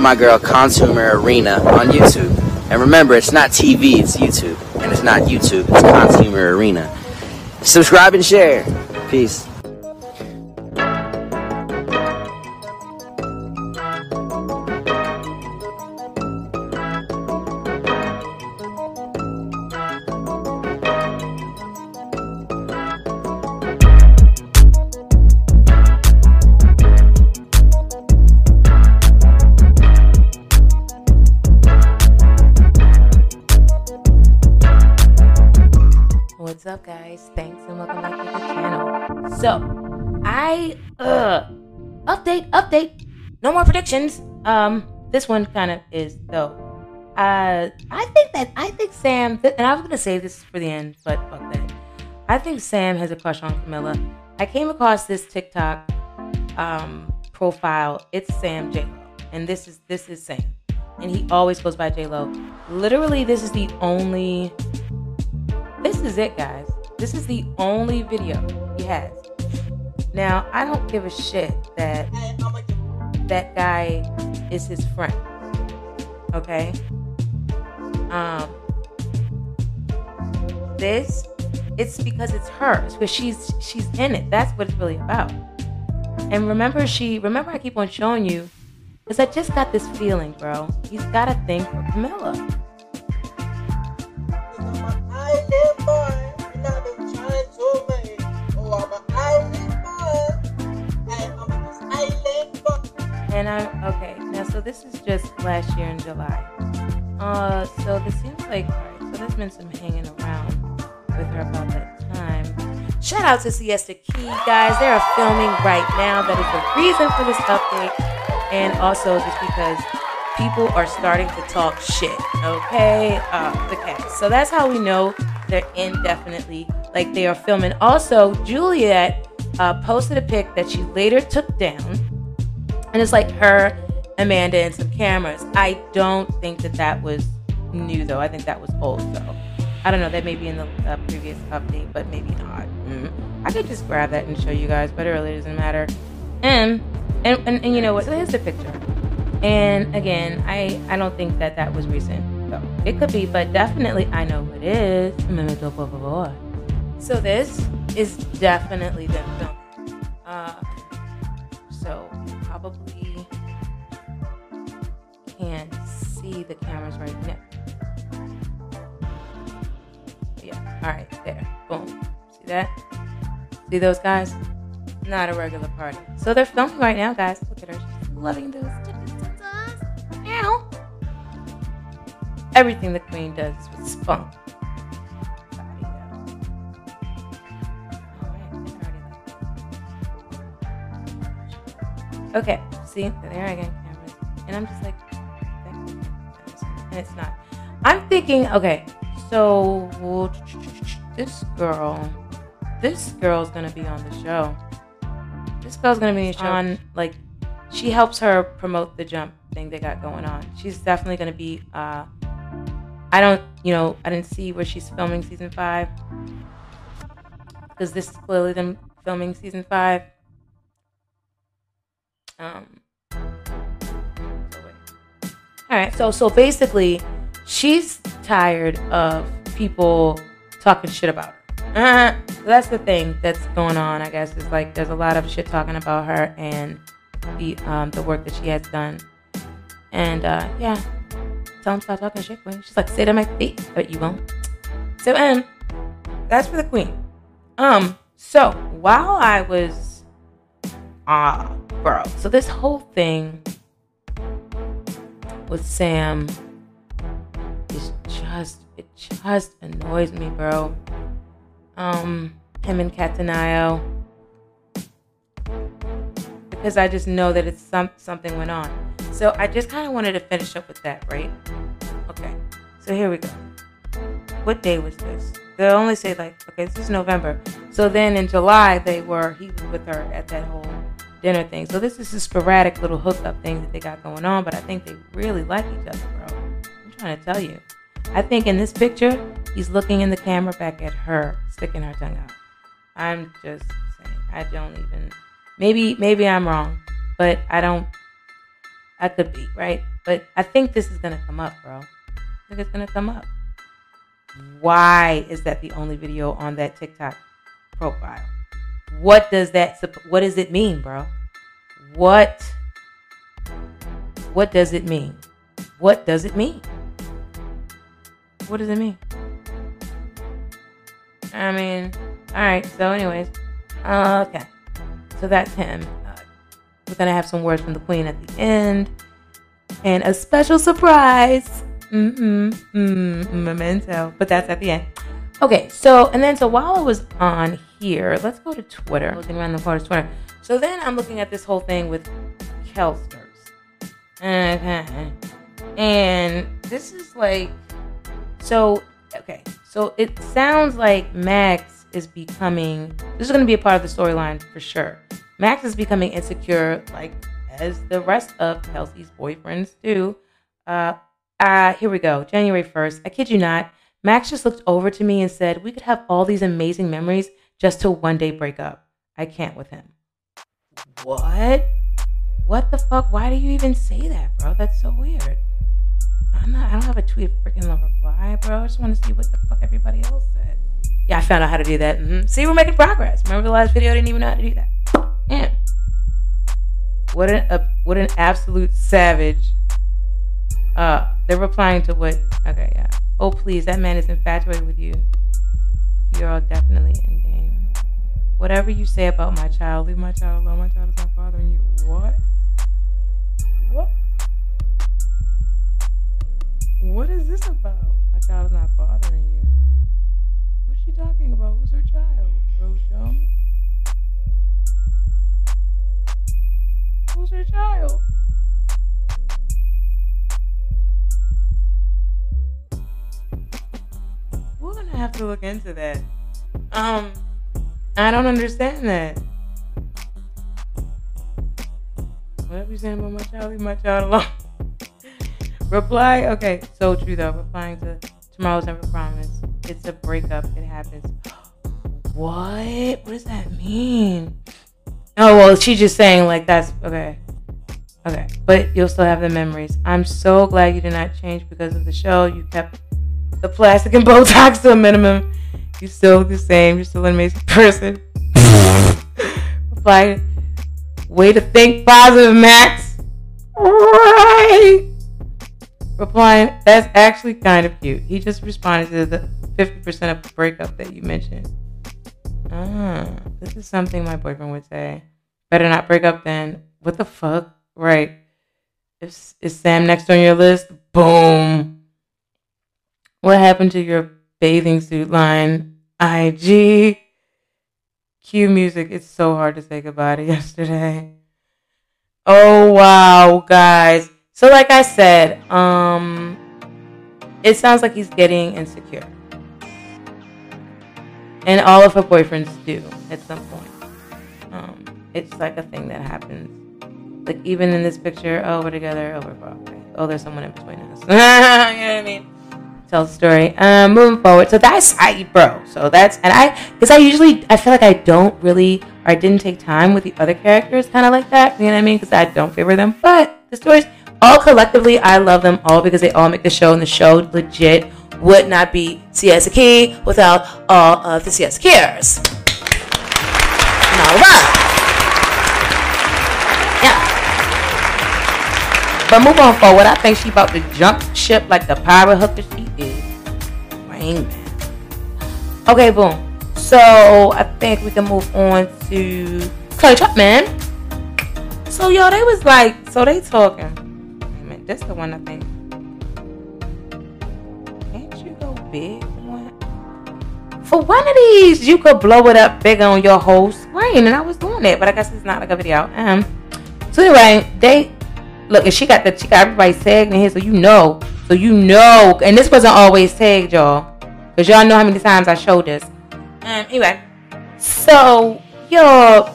my girl Consumer Arena on YouTube. And remember, it's not TV, it's YouTube. And it's not YouTube, it's Consumer Arena. Subscribe and share. Peace. What's up, guys? Thanks and welcome back to the channel. So, I uh update, update. No more predictions. Um, this one kind of is though. Uh, I think that I think Sam, th- and I was gonna save this for the end, but fuck that. I think Sam has a crush on Camilla. I came across this TikTok um profile. It's Sam J Lo, and this is this is Sam, and he always goes by J Lo. Literally, this is the only this is it, guys. This is the only video he has. Now, I don't give a shit that that guy is his friend. Okay? Um this it's because it's her. It's because she's she's in it. That's what it's really about. And remember she remember I keep on showing you because I just got this feeling, bro. He's got a thing for Camilla. Okay now so this is just last year in July. Uh, so this seems like. So there's been some hanging around with her about that time. Shout out to Siesta Key guys. They are filming right now. That is the reason for this update, and also just because people are starting to talk shit. Okay, uh, the cast. So that's how we know they're indefinitely like they are filming. Also, Juliette uh, posted a pic that she later took down and it's like her, Amanda, and some cameras. I don't think that that was new though. I think that was old though. I don't know. That may be in the uh, previous update, but maybe not. Mm. I could just grab that and show you guys, but it really doesn't matter. And and, and, and you know what? So here's the picture. And again, I I don't think that that was recent though. It could be, but definitely I know what it is. So this is definitely them filming. Uh, see the cameras right now. Yeah, all right, there. Boom. See that? See those guys? Not a regular party. So they're filming right now, guys. Look at her. She's loving those. Ow. Everything the queen does is with spunk. Okay, see, there again, cameras. And I'm just like, it's not. I'm thinking, okay, so this girl, this girl's gonna be on the show. This girl's gonna be on, like, she helps her promote the jump thing they got going on. She's definitely gonna be, uh, I don't, you know, I didn't see where she's filming season five. Because this is clearly them filming season five. Um, all right, so so basically, she's tired of people talking shit about her. Uh, that's the thing that's going on. I guess is like there's a lot of shit talking about her and the um the work that she has done, and uh, yeah, tell them stop talking shit, queen. She's like, sit on my feet, but you won't. So um, that's for the queen. Um, so while I was ah bro. So this whole thing with Sam is just it just annoys me, bro. Um, him and Cattaneo. Because I just know that it's some something went on. So I just kind of wanted to finish up with that, right? Okay. So here we go. What day was this? They'll only say like, okay, this is November. So then in July they were he was with her at that whole dinner thing. So this is a sporadic little hookup thing that they got going on, but I think they really like each other, bro. I'm trying to tell you. I think in this picture, he's looking in the camera back at her, sticking her tongue out. I'm just saying. I don't even maybe maybe I'm wrong, but I don't I could be, right? But I think this is gonna come up, bro. I think it's gonna come up. Why is that the only video on that TikTok profile? What does that what does it mean, bro? What what does it mean? What does it mean? What does it mean? I mean, all right. So, anyways, uh, okay. So that's him. Uh, we're gonna have some words from the queen at the end, and a special surprise. Mm-hmm. Mm, memento. But that's at the end. Okay. So, and then so while I was on here, let's go to Twitter. Looking around the corner, Twitter. So then I'm looking at this whole thing with Kelsters. Okay. And this is like, so okay. So it sounds like Max is becoming, this is going to be a part of the storyline for sure. Max is becoming insecure, like as the rest of Kelsey's boyfriends do. Uh, uh, here we go. January 1st. I kid you not. Max just looked over to me and said, We could have all these amazing memories just to one day break up. I can't with him. What? What the fuck? Why do you even say that, bro? That's so weird. I'm not. I don't have a tweet freaking reply, bro. I just want to see what the fuck everybody else said. Yeah, I found out how to do that. Mm-hmm. See, we're making progress. Remember the last video? I didn't even know how to do that. Yeah. What an uh, what an absolute savage. Uh, they're replying to what? Okay, yeah. Oh please, that man is infatuated with you. You're all definitely in game. Whatever you say about my child, leave my child alone. My child is not bothering you. What? What? What is this about? My child is not bothering you. What's she talking about? Who's her child? Rose Jones? Who's her child? We're gonna have to look into that. Um, I don't understand that. Whatever you saying about my child, leave my child alone. Reply, okay, so true though. Replying to tomorrow's never promise. It's a breakup. It happens. What? What does that mean? Oh well, she's just saying like that's okay. Okay, but you'll still have the memories. I'm so glad you did not change because of the show. You kept the plastic and Botox to a minimum. You still the same. You're still an amazing person. Reply, way to think positive, Max. Right replying, That's actually kind of cute. He just responded to the 50% of the breakup that you mentioned. Ah, this is something my boyfriend would say. Better not break up then. What the fuck? Right. Is, is Sam next on your list? Boom. What happened to your bathing suit line? IG. Cue music. It's so hard to say goodbye to yesterday. Oh, wow, guys. So, like I said, um, it sounds like he's getting insecure. And all of her boyfriends do at some point. Um, it's like a thing that happens. Like, even in this picture, oh, we're together, oh, we're away. Oh, there's someone in between us. you know what I mean? Tell the story. Um, moving forward. So that's I, bro. So that's, and I, because I usually, I feel like I don't really, or I didn't take time with the other characters kind of like that. You know what I mean? Because I don't favor them. But the stories, all collectively, I love them all because they all make the show, and the show legit would not be Key without all of the Siesta Keyers. All right. But move on forward. I think she about to jump ship like the pirate hooker she is. Rain Man. Okay, boom. So I think we can move on to Clay Chapman. So y'all, they was like, so they talking. That's the one I think. Can't you go big one? For one of these, you could blow it up bigger on your whole screen, and I was doing it, but I guess it's not like a video. Um. So anyway, they look, and she got the she got everybody tagged in here, so you know, so you know, and this wasn't always tagged, y'all, because y'all know how many times I showed this. Um. Anyway, so y'all,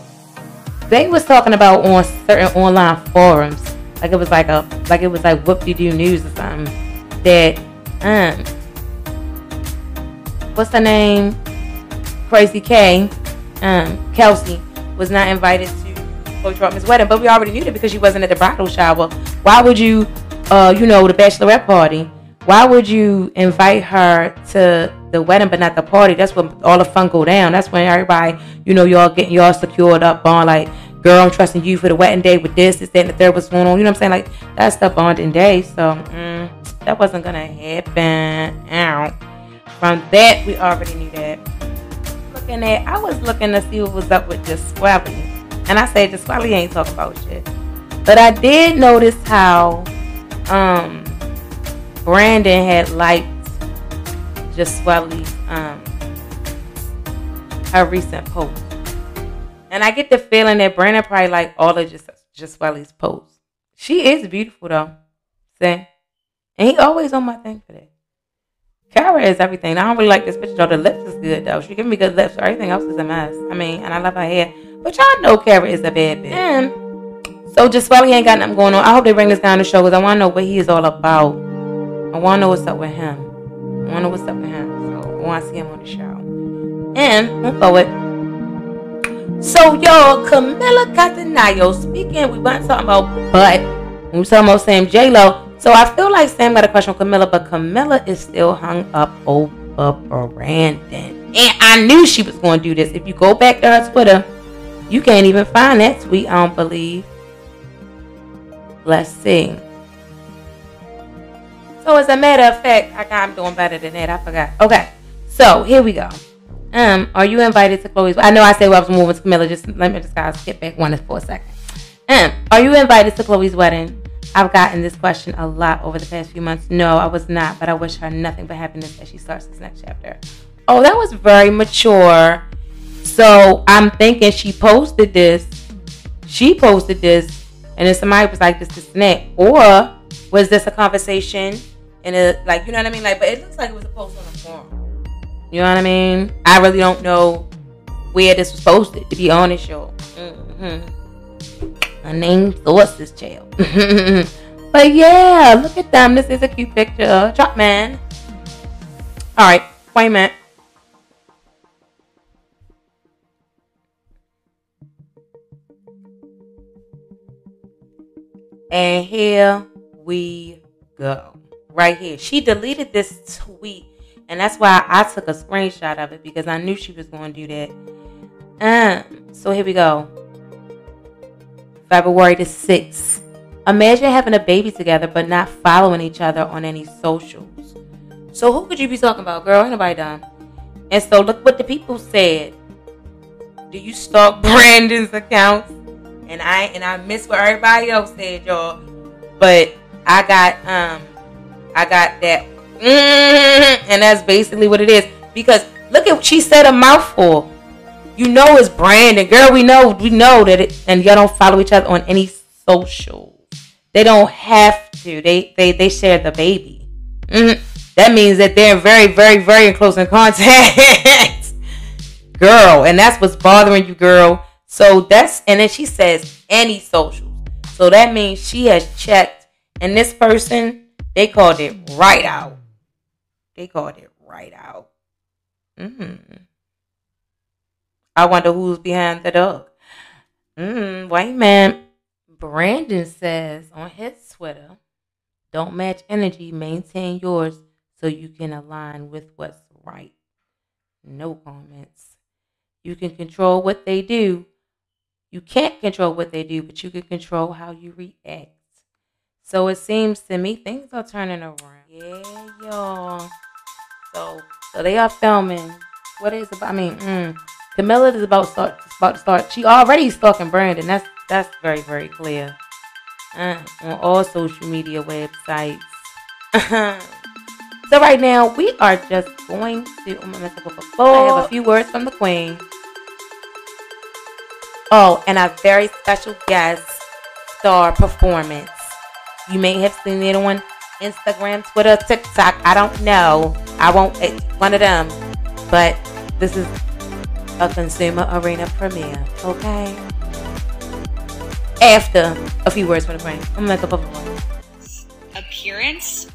they was talking about on certain online forums like it was like a like it was like whoop de doo news or something. That um what's her name? Crazy K, um, Kelsey was not invited Trautman's wedding, but we already knew that because she wasn't at the bridal shower. Why would you, uh, you know, the bachelorette party? Why would you invite her to the wedding but not the party? That's when all the fun go down. That's when everybody, you know, y'all getting y'all secured up on like, girl, I'm trusting you for the wedding day with this, this, that, and the third. What's going on? You know what I'm saying? Like that's the bonding day. So mm, that wasn't gonna happen. Ow. From that, we already knew that. Looking at, I was looking to see what was up with Geswelli, and I said Geswelli ain't talking about shit. But I did notice how um Brandon had liked just um her recent post. And I get the feeling that Brandon probably like all of just Geswelli's posts. She is beautiful though. See? And he always on my thing for that. Cara is everything. I don't really like this picture though. The lips is good though. She give me good lips. Everything else is a mess. I mean, and I love her hair. But y'all know Cara is a bad bitch. And so just while he ain't got nothing going on, I hope they bring this down the show because I want to know what he is all about. I want to know what's up with him. I want to know what's up with him. So I want to see him on the show. And move forward. So y'all, Camila Cattaneo speaking. We weren't talking about butt. We were talking about Sam J Lo. So I feel like Sam got a question on Camila, but Camila is still hung up over Brandon. And I knew she was going to do this. If you go back to her Twitter, you can't even find that tweet, I don't believe. Let's see. So as a matter of fact, I am doing better than that. I forgot. Okay. So here we go. Um, are you invited to Chloe's? I know I said well, I was moving to Camilla. Just let me just guys skip back one for a second. Um, are you invited to Chloe's wedding? I've gotten this question a lot over the past few months. No, I was not, but I wish her nothing but happiness as she starts this next chapter. Oh, that was very mature. So I'm thinking she posted this. She posted this, and then somebody was like, "This, this, and that," or was this a conversation And like, you know what I mean? Like, but it looks like it was a post on a forum. You know what I mean? I really don't know where this was posted. To be honest, y'all. Mm-hmm. My name sources jail. but yeah, look at them. This is a cute picture. Drop man. Alright, wait a minute. And here we go. Right here. She deleted this tweet. And that's why I took a screenshot of it because I knew she was going to do that. Um, so here we go. February the 6th. Imagine having a baby together but not following each other on any socials. So who could you be talking about, girl? Ain't nobody done. And so look what the people said. Do you stalk Brandon's accounts? And I and I miss what everybody else said, y'all. But I got um I got that mm, and that's basically what it is. Because look at what she said a mouthful. You know it's Brandon, girl. We know, we know that it, and y'all don't follow each other on any social. They don't have to. They they they share the baby. Mm-hmm. That means that they're very, very, very close in contact, girl. And that's what's bothering you, girl. So that's and then she says any socials. So that means she has checked, and this person they called it right out. They called it right out. Mm-hmm. I wonder who's behind the dog. Mm, white man. Brandon says on his Twitter, don't match energy, maintain yours so you can align with what's right. No comments. You can control what they do. You can't control what they do, but you can control how you react. So it seems to me things are turning around. Yeah, y'all. So, so they are filming. What is it? I mean, mm, Camila is about start about to start. She already stalking Brandon. That's that's very very clear. Uh, on all social media websites. so right now we are just going to. I'm gonna I have a few words from the Queen. Oh, and a very special guest star performance. You may have seen it on Instagram, Twitter, TikTok. I don't know. I won't. It's one of them. But this is a consumer arena premiere, okay? After a few words from the brain, I'm gonna make a. Appearance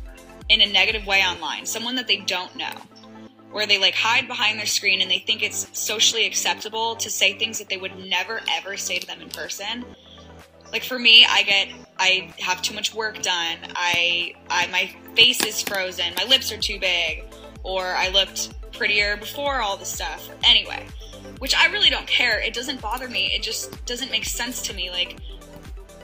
in a negative way online, someone that they don't know, where they like hide behind their screen and they think it's socially acceptable to say things that they would never ever say to them in person. Like for me, I get I have too much work done. I I my face is frozen. My lips are too big, or I looked prettier before all the stuff. Anyway, which I really don't care. It doesn't bother me. It just doesn't make sense to me. Like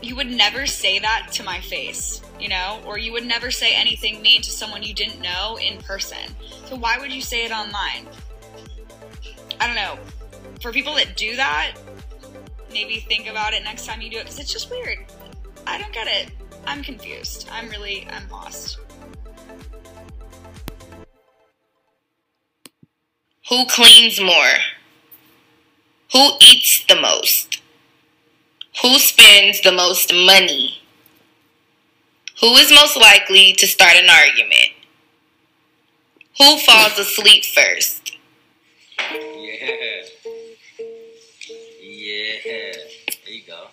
you would never say that to my face, you know, or you would never say anything mean to someone you didn't know in person. So why would you say it online? I don't know. For people that do that, maybe think about it next time you do it because it's just weird. I don't get it. I'm confused. I'm really, I'm lost. Who cleans more? Who eats the most? Who spends the most money? Who is most likely to start an argument? Who falls asleep first? Yeah. Yeah. There you go.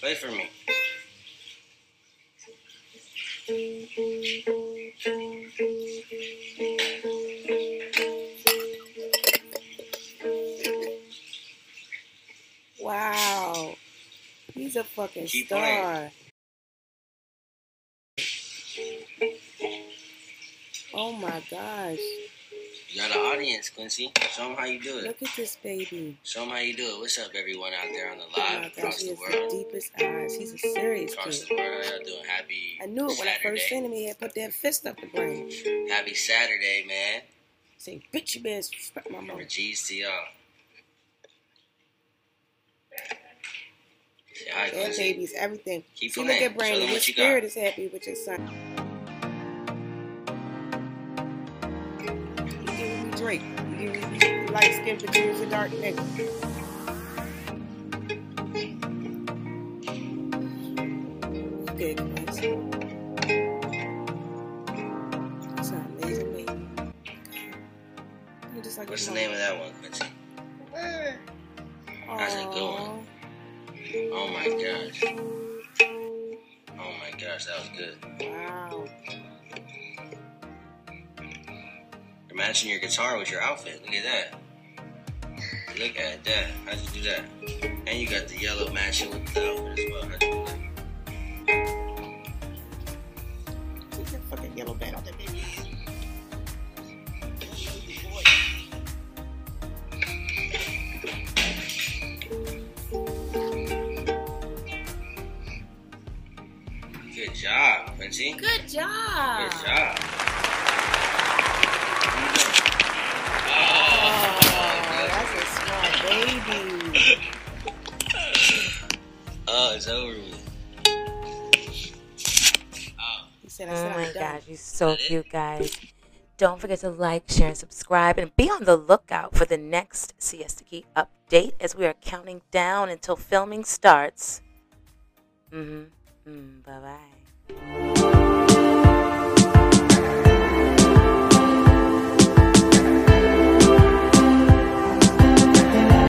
Play for me. Wow. He's a fucking Keep star. Oh my gosh. You got an audience, Quincy. Show them how you do it. Look at this baby. Show them how you do it. What's up, everyone out there on the Oh live gosh, across the has the world? deepest eyes. He's a serious Across kid. the world, how y'all doing? Happy I knew it when I first Saturday. seen him. He had put that fist up the brain. Happy Saturday, man. Say, bitch, you better respect my. Remember G's to y'all. That baby's everything. Keep See, look playing. at Brandon. them Your what you spirit is happy with your son. Me You give light skin, but you was a dark nigga. Good. That's an amazing baby. Just like What's the name of that one, Quincy? a good one. Oh my gosh. Oh my gosh, that was good. Wow. You're matching your guitar with your outfit. Look at that. Look at that. How'd you do that? And you got the yellow matching with the outfit as well. How'd you do that? Take fucking yellow band off that baby. Good job, Quincy. Good job. Good job. Gosh, you're so cute, guys. Don't forget to like, share, and subscribe, and be on the lookout for the next Siesta Key update as we are counting down until filming starts. Mm-hmm. Mm, bye bye.